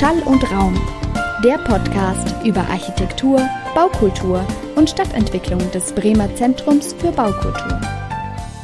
Schall und Raum, der Podcast über Architektur, Baukultur und Stadtentwicklung des Bremer Zentrums für Baukultur.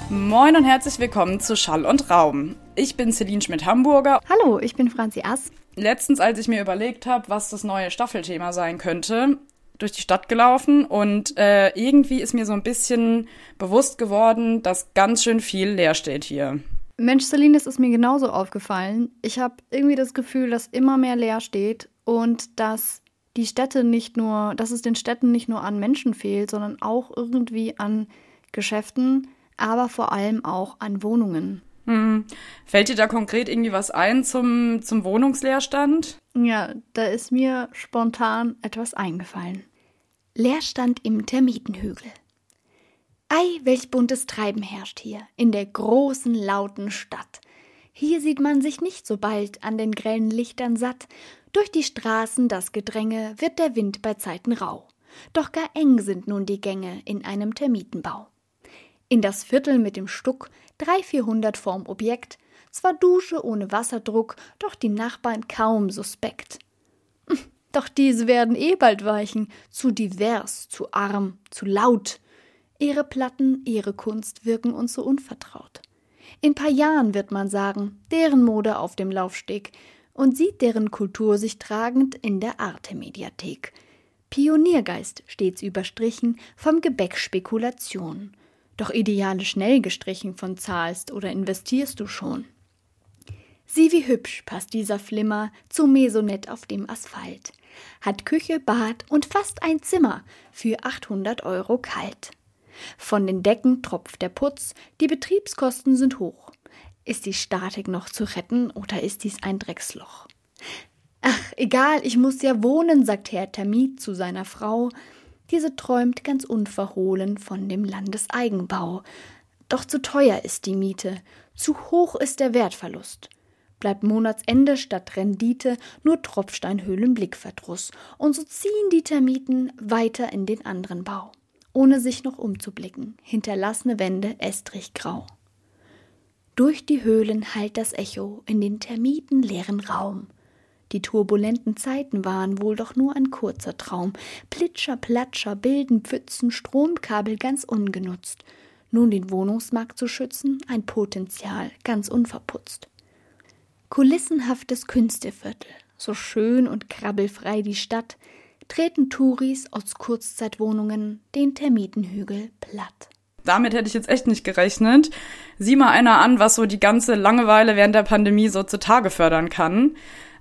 Moin und herzlich willkommen zu Schall und Raum. Ich bin Celine Schmidt-Hamburger. Hallo, ich bin Franzi Ass. Letztens, als ich mir überlegt habe, was das neue Staffelthema sein könnte, durch die Stadt gelaufen und äh, irgendwie ist mir so ein bisschen bewusst geworden, dass ganz schön viel leer steht hier. Mensch, Celine, das ist mir genauso aufgefallen. Ich habe irgendwie das Gefühl, dass immer mehr leer steht und dass die Städte nicht nur, dass es den Städten nicht nur an Menschen fehlt, sondern auch irgendwie an Geschäften, aber vor allem auch an Wohnungen. Hm. Fällt dir da konkret irgendwie was ein zum, zum Wohnungsleerstand? Ja, da ist mir spontan etwas eingefallen. Leerstand im Termitenhügel. Ei, welch buntes Treiben herrscht hier, in der großen, lauten Stadt. Hier sieht man sich nicht so bald an den grellen Lichtern satt. Durch die Straßen das Gedränge wird der Wind bei Zeiten rau. Doch gar eng sind nun die Gänge in einem Termitenbau. In das Viertel mit dem Stuck, drei, vierhundert vorm Objekt, zwar Dusche ohne Wasserdruck, doch die Nachbarn kaum suspekt. Hm, doch diese werden eh bald weichen, zu divers, zu arm, zu laut, Ihre Platten, ihre Kunst wirken uns so unvertraut. In paar Jahren wird man sagen, deren Mode auf dem Laufsteg und sieht deren Kultur sich tragend in der Arte-Mediathek. Pioniergeist stets überstrichen vom Gebäck Spekulation. Doch Ideale schnell gestrichen von zahlst oder investierst du schon. Sieh, wie hübsch passt dieser Flimmer zu Mesonett auf dem Asphalt. Hat Küche, Bad und fast ein Zimmer für 800 Euro kalt. Von den Decken tropft der Putz, die Betriebskosten sind hoch. Ist die Statik noch zu retten oder ist dies ein Drecksloch? Ach, egal, ich muss ja wohnen, sagt Herr Termit zu seiner Frau. Diese träumt ganz unverhohlen von dem Landeseigenbau. Doch zu teuer ist die Miete, zu hoch ist der Wertverlust. Bleibt Monatsende statt Rendite nur Tropfsteinhöhlenblickverdruss, und so ziehen die Termiten weiter in den anderen Bau ohne sich noch umzublicken, hinterlassene Wände estrichgrau. Durch die Höhlen hallt das Echo in den termitenleeren Raum. Die turbulenten Zeiten waren wohl doch nur ein kurzer Traum. Plitscher, Platscher bilden Pfützen, Stromkabel ganz ungenutzt. Nun den Wohnungsmarkt zu schützen, ein Potenzial ganz unverputzt. Kulissenhaftes Künstleviertel, so schön und krabbelfrei die Stadt, treten Touris aus Kurzzeitwohnungen den Termitenhügel platt. Damit hätte ich jetzt echt nicht gerechnet. Sieh mal einer an, was so die ganze Langeweile während der Pandemie so zutage fördern kann.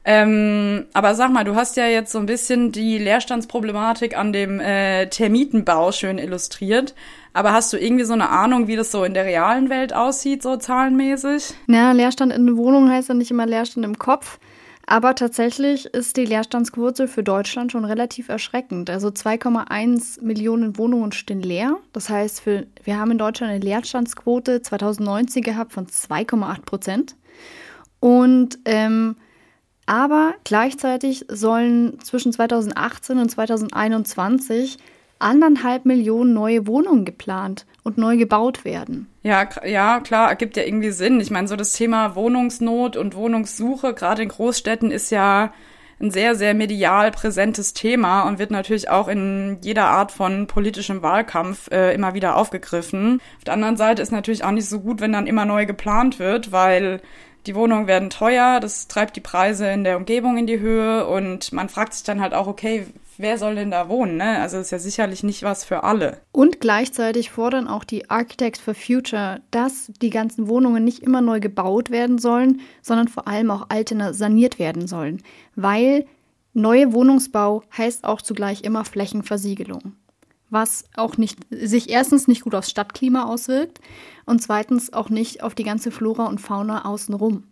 Ähm, aber sag mal, du hast ja jetzt so ein bisschen die Leerstandsproblematik an dem äh, Termitenbau schön illustriert. Aber hast du irgendwie so eine Ahnung, wie das so in der realen Welt aussieht, so zahlenmäßig? Na, Leerstand in der Wohnung heißt ja nicht immer Leerstand im Kopf. Aber tatsächlich ist die Leerstandsquote für Deutschland schon relativ erschreckend. Also 2,1 Millionen Wohnungen stehen leer. Das heißt, für, wir haben in Deutschland eine Leerstandsquote 2019 gehabt von 2,8 Prozent. Und ähm, aber gleichzeitig sollen zwischen 2018 und 2021 anderthalb Millionen neue Wohnungen geplant und neu gebaut werden. Ja, ja, klar, ergibt ja irgendwie Sinn. Ich meine, so das Thema Wohnungsnot und Wohnungssuche, gerade in Großstädten, ist ja ein sehr, sehr medial präsentes Thema und wird natürlich auch in jeder Art von politischem Wahlkampf äh, immer wieder aufgegriffen. Auf der anderen Seite ist natürlich auch nicht so gut, wenn dann immer neu geplant wird, weil die Wohnungen werden teuer, das treibt die Preise in der Umgebung in die Höhe und man fragt sich dann halt auch, okay, wer soll denn da wohnen? Ne? Also ist ja sicherlich nicht was für alle. Und gleichzeitig fordern auch die Architects for Future, dass die ganzen Wohnungen nicht immer neu gebaut werden sollen, sondern vor allem auch alte saniert werden sollen. Weil neue Wohnungsbau heißt auch zugleich immer Flächenversiegelung. Was auch nicht, sich erstens nicht gut aufs Stadtklima auswirkt und zweitens auch nicht auf die ganze Flora und Fauna außenrum.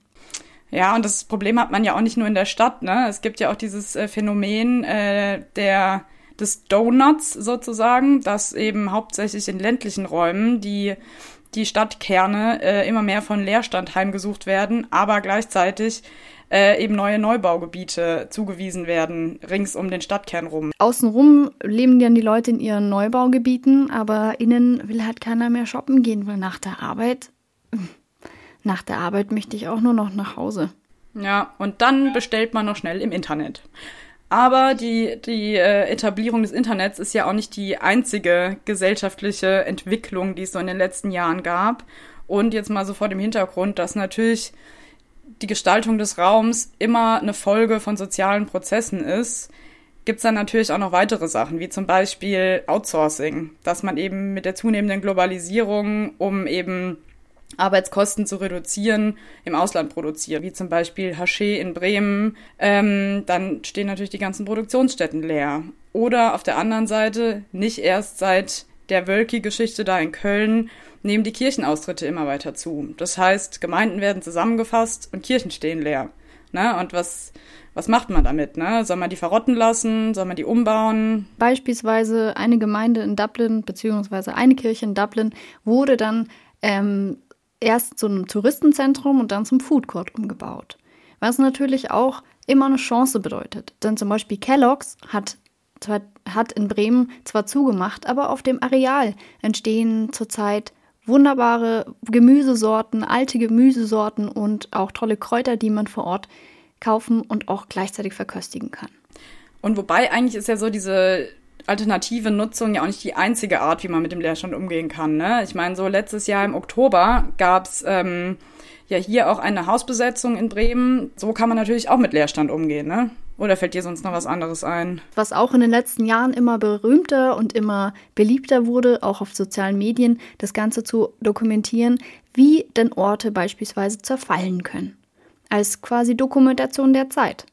Ja, und das Problem hat man ja auch nicht nur in der Stadt. Ne? Es gibt ja auch dieses äh, Phänomen äh, der des Donuts sozusagen, dass eben hauptsächlich in ländlichen Räumen die die Stadtkerne äh, immer mehr von Leerstand heimgesucht werden, aber gleichzeitig äh, eben neue Neubaugebiete zugewiesen werden, rings um den Stadtkern rum. Außenrum leben dann die Leute in ihren Neubaugebieten, aber innen will halt keiner mehr shoppen gehen, weil nach der Arbeit nach der Arbeit möchte ich auch nur noch nach Hause. Ja, und dann bestellt man noch schnell im Internet. Aber die, die äh, Etablierung des Internets ist ja auch nicht die einzige gesellschaftliche Entwicklung, die es so in den letzten Jahren gab. Und jetzt mal so vor dem Hintergrund, dass natürlich die Gestaltung des Raums immer eine Folge von sozialen Prozessen ist, gibt es dann natürlich auch noch weitere Sachen, wie zum Beispiel Outsourcing, dass man eben mit der zunehmenden Globalisierung, um eben Arbeitskosten zu reduzieren, im Ausland produziert, wie zum Beispiel Haché in Bremen. Ähm, dann stehen natürlich die ganzen Produktionsstätten leer. Oder auf der anderen Seite, nicht erst seit der Wölki-Geschichte da in Köln, nehmen die Kirchenaustritte immer weiter zu. Das heißt, Gemeinden werden zusammengefasst und Kirchen stehen leer. Ne? Und was, was macht man damit? Ne? Soll man die verrotten lassen? Soll man die umbauen? Beispielsweise eine Gemeinde in Dublin, beziehungsweise eine Kirche in Dublin, wurde dann ähm, erst zu einem Touristenzentrum und dann zum Food Court umgebaut. Was natürlich auch immer eine Chance bedeutet. Denn zum Beispiel Kellogg's hat, hat in Bremen zwar zugemacht, aber auf dem Areal entstehen zurzeit wunderbare Gemüsesorten, alte Gemüsesorten und auch tolle Kräuter, die man vor Ort kaufen und auch gleichzeitig verköstigen kann. Und wobei eigentlich ist ja so diese alternative Nutzung ja auch nicht die einzige Art, wie man mit dem Leerstand umgehen kann. Ne? Ich meine, so letztes Jahr im Oktober gab's ähm, ja hier auch eine Hausbesetzung in Bremen. So kann man natürlich auch mit Leerstand umgehen. Ne? Oder fällt dir sonst noch was anderes ein? Was auch in den letzten Jahren immer berühmter und immer beliebter wurde, auch auf sozialen Medien, das Ganze zu dokumentieren, wie denn Orte beispielsweise zerfallen können. Als quasi Dokumentation der Zeit.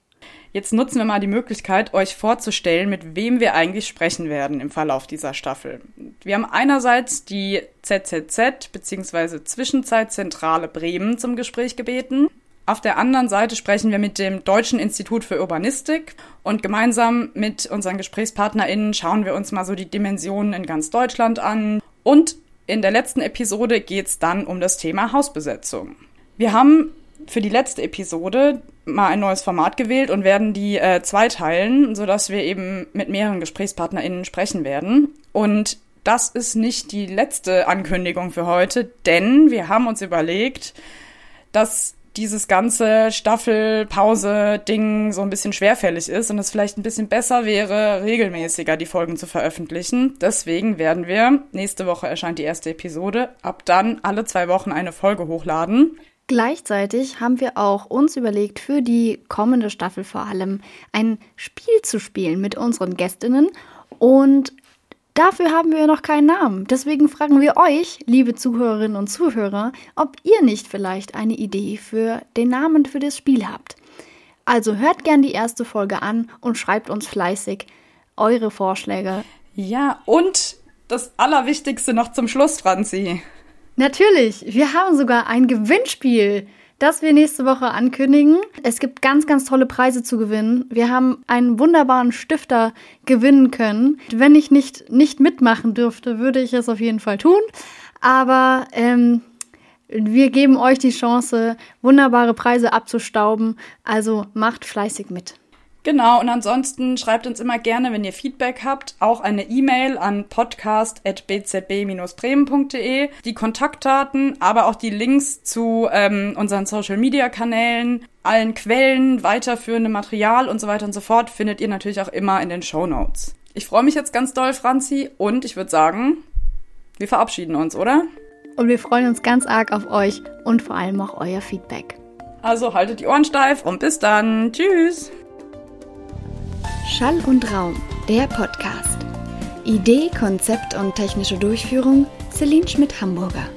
Jetzt nutzen wir mal die Möglichkeit, euch vorzustellen, mit wem wir eigentlich sprechen werden im Verlauf dieser Staffel. Wir haben einerseits die ZZZ bzw. Zwischenzeitzentrale Bremen zum Gespräch gebeten. Auf der anderen Seite sprechen wir mit dem Deutschen Institut für Urbanistik und gemeinsam mit unseren GesprächspartnerInnen schauen wir uns mal so die Dimensionen in ganz Deutschland an. Und in der letzten Episode geht es dann um das Thema Hausbesetzung. Wir haben für die letzte Episode mal ein neues Format gewählt und werden die äh, zweiteilen, sodass wir eben mit mehreren GesprächspartnerInnen sprechen werden. Und das ist nicht die letzte Ankündigung für heute, denn wir haben uns überlegt, dass dieses ganze Staffelpause-Ding so ein bisschen schwerfällig ist und es vielleicht ein bisschen besser wäre, regelmäßiger die Folgen zu veröffentlichen. Deswegen werden wir, nächste Woche erscheint die erste Episode, ab dann alle zwei Wochen eine Folge hochladen. Gleichzeitig haben wir auch uns überlegt, für die kommende Staffel vor allem ein Spiel zu spielen mit unseren Gästinnen. Und dafür haben wir noch keinen Namen. Deswegen fragen wir euch, liebe Zuhörerinnen und Zuhörer, ob ihr nicht vielleicht eine Idee für den Namen für das Spiel habt. Also hört gern die erste Folge an und schreibt uns fleißig eure Vorschläge. Ja, und das Allerwichtigste noch zum Schluss, Franzi. Natürlich, wir haben sogar ein Gewinnspiel, das wir nächste Woche ankündigen. Es gibt ganz, ganz tolle Preise zu gewinnen. Wir haben einen wunderbaren Stifter gewinnen können. Wenn ich nicht, nicht mitmachen dürfte, würde ich es auf jeden Fall tun. Aber ähm, wir geben euch die Chance, wunderbare Preise abzustauben. Also macht fleißig mit. Genau, und ansonsten schreibt uns immer gerne, wenn ihr Feedback habt, auch eine E-Mail an podcast.bzb-bremen.de. Die Kontaktdaten, aber auch die Links zu ähm, unseren Social-Media-Kanälen, allen Quellen, weiterführende Material und so weiter und so fort findet ihr natürlich auch immer in den Show Notes. Ich freue mich jetzt ganz doll, Franzi, und ich würde sagen, wir verabschieden uns, oder? Und wir freuen uns ganz arg auf euch und vor allem auch euer Feedback. Also haltet die Ohren steif und bis dann. Tschüss. Schall und Raum, der Podcast. Idee, Konzept und technische Durchführung Celine Schmidt-Hamburger.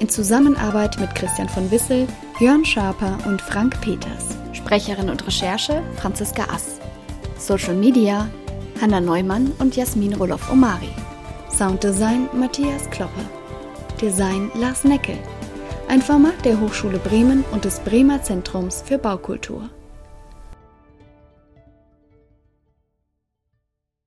In Zusammenarbeit mit Christian von Wissel, Jörn Schaper und Frank Peters. Sprecherin und Recherche Franziska Ass. Social Media Hanna Neumann und Jasmin Roloff-Omari. Sounddesign Matthias Kloppe. Design Lars Neckel. Ein Format der Hochschule Bremen und des Bremer Zentrums für Baukultur.